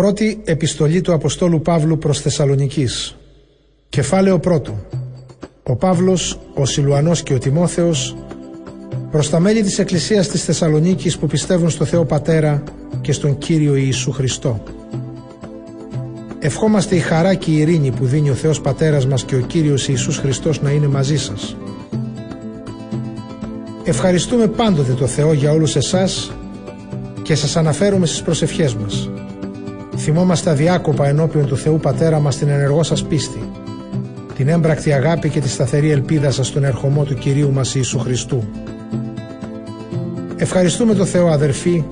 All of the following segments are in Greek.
Πρώτη επιστολή του Αποστόλου Παύλου προς Θεσσαλονικής. Κεφάλαιο πρώτο. Ο Παύλος, ο Σιλουανός και ο Τιμόθεος προς τα μέλη της Εκκλησίας της Θεσσαλονίκης που πιστεύουν στο Θεό Πατέρα και στον Κύριο Ιησού Χριστό. Ευχόμαστε η χαρά και η ειρήνη που δίνει ο Θεός Πατέρας μας και ο Κύριος Ιησούς Χριστός να είναι μαζί σας. Ευχαριστούμε πάντοτε το Θεό για όλους εσάς και σας αναφέρουμε στις προσευχές μας. Θυμόμαστε αδιάκοπα ενώπιον του Θεού Πατέρα μας την ενεργό σας πίστη, την έμπρακτη αγάπη και τη σταθερή ελπίδα σας στον ερχομό του Κυρίου μας Ιησού Χριστού. Ευχαριστούμε το Θεό αδερφοί,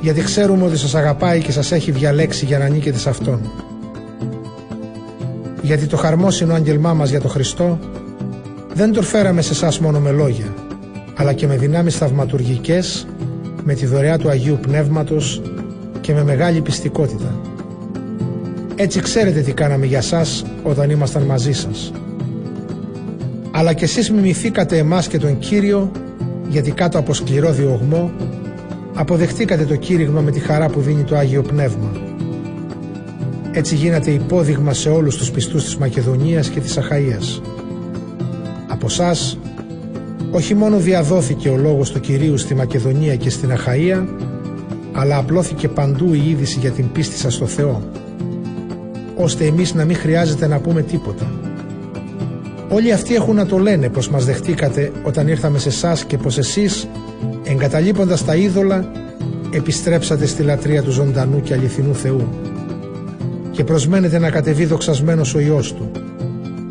γιατί ξέρουμε ότι σας αγαπάει και σας έχει διαλέξει για να νίκετε σε Αυτόν. Γιατί το χαρμόσυνο άγγελμά μας για το Χριστό δεν το φέραμε σε εσάς μόνο με λόγια, αλλά και με δυνάμεις θαυματουργικές, με τη δωρεά του Αγίου Πνεύματος και με μεγάλη πιστικότητα. Έτσι ξέρετε τι κάναμε για σας όταν ήμασταν μαζί σας. Αλλά κι εσείς μιμηθήκατε εμάς και τον Κύριο γιατί κάτω από σκληρό διωγμό αποδεχτήκατε το κήρυγμα με τη χαρά που δίνει το Άγιο Πνεύμα. Έτσι γίνατε υπόδειγμα σε όλους τους πιστούς της Μακεδονίας και της Αχαΐας. Από εσά, όχι μόνο διαδόθηκε ο λόγος του Κυρίου στη Μακεδονία και στην Αχαΐα, αλλά απλώθηκε παντού η είδηση για την πίστη σας στο Θεό, ώστε εμείς να μην χρειάζεται να πούμε τίποτα. Όλοι αυτοί έχουν να το λένε πως μας δεχτήκατε όταν ήρθαμε σε εσάς και πως εσείς, εγκαταλείποντας τα είδωλα, επιστρέψατε στη λατρεία του ζωντανού και αληθινού Θεού και προσμένετε να κατεβεί δοξασμένος ο Υιός Του,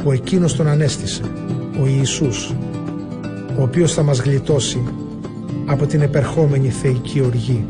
που Εκείνος τον ανέστησε, ο Ιησούς, ο οποίος θα μας γλιτώσει από την επερχόμενη θεϊκή οργή.